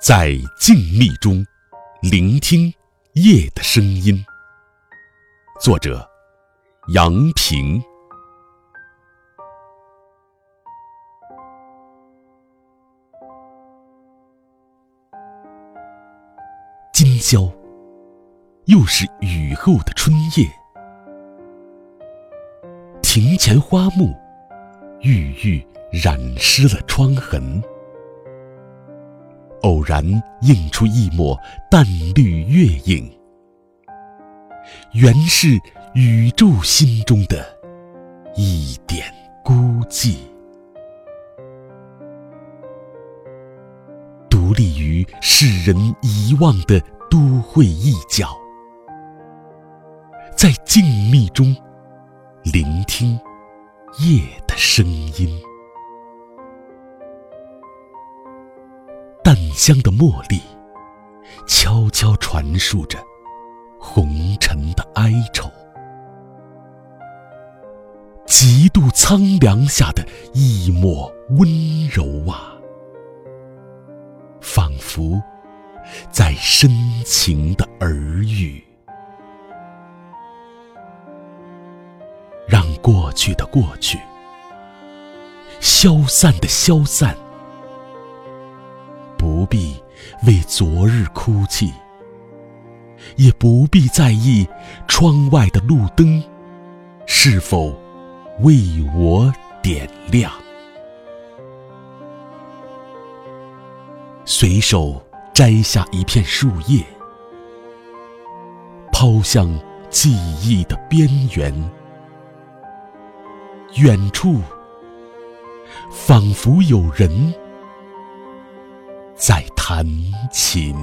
在静谧中聆听夜的声音。作者：杨平。今宵，又是雨后的春夜，庭前花木郁郁染湿了窗痕。偶然映出一抹淡绿月影，原是宇宙心中的一点孤寂。独立于世人遗忘的都会一角，在静谧中聆听夜的声音。淡香的茉莉，悄悄传述着红尘的哀愁，极度苍凉下的一抹温柔啊，仿佛在深情的耳语，让过去的过去，消散的消散。为昨日哭泣，也不必在意窗外的路灯是否为我点亮。随手摘下一片树叶，抛向记忆的边缘，远处仿佛有人。在弹琴。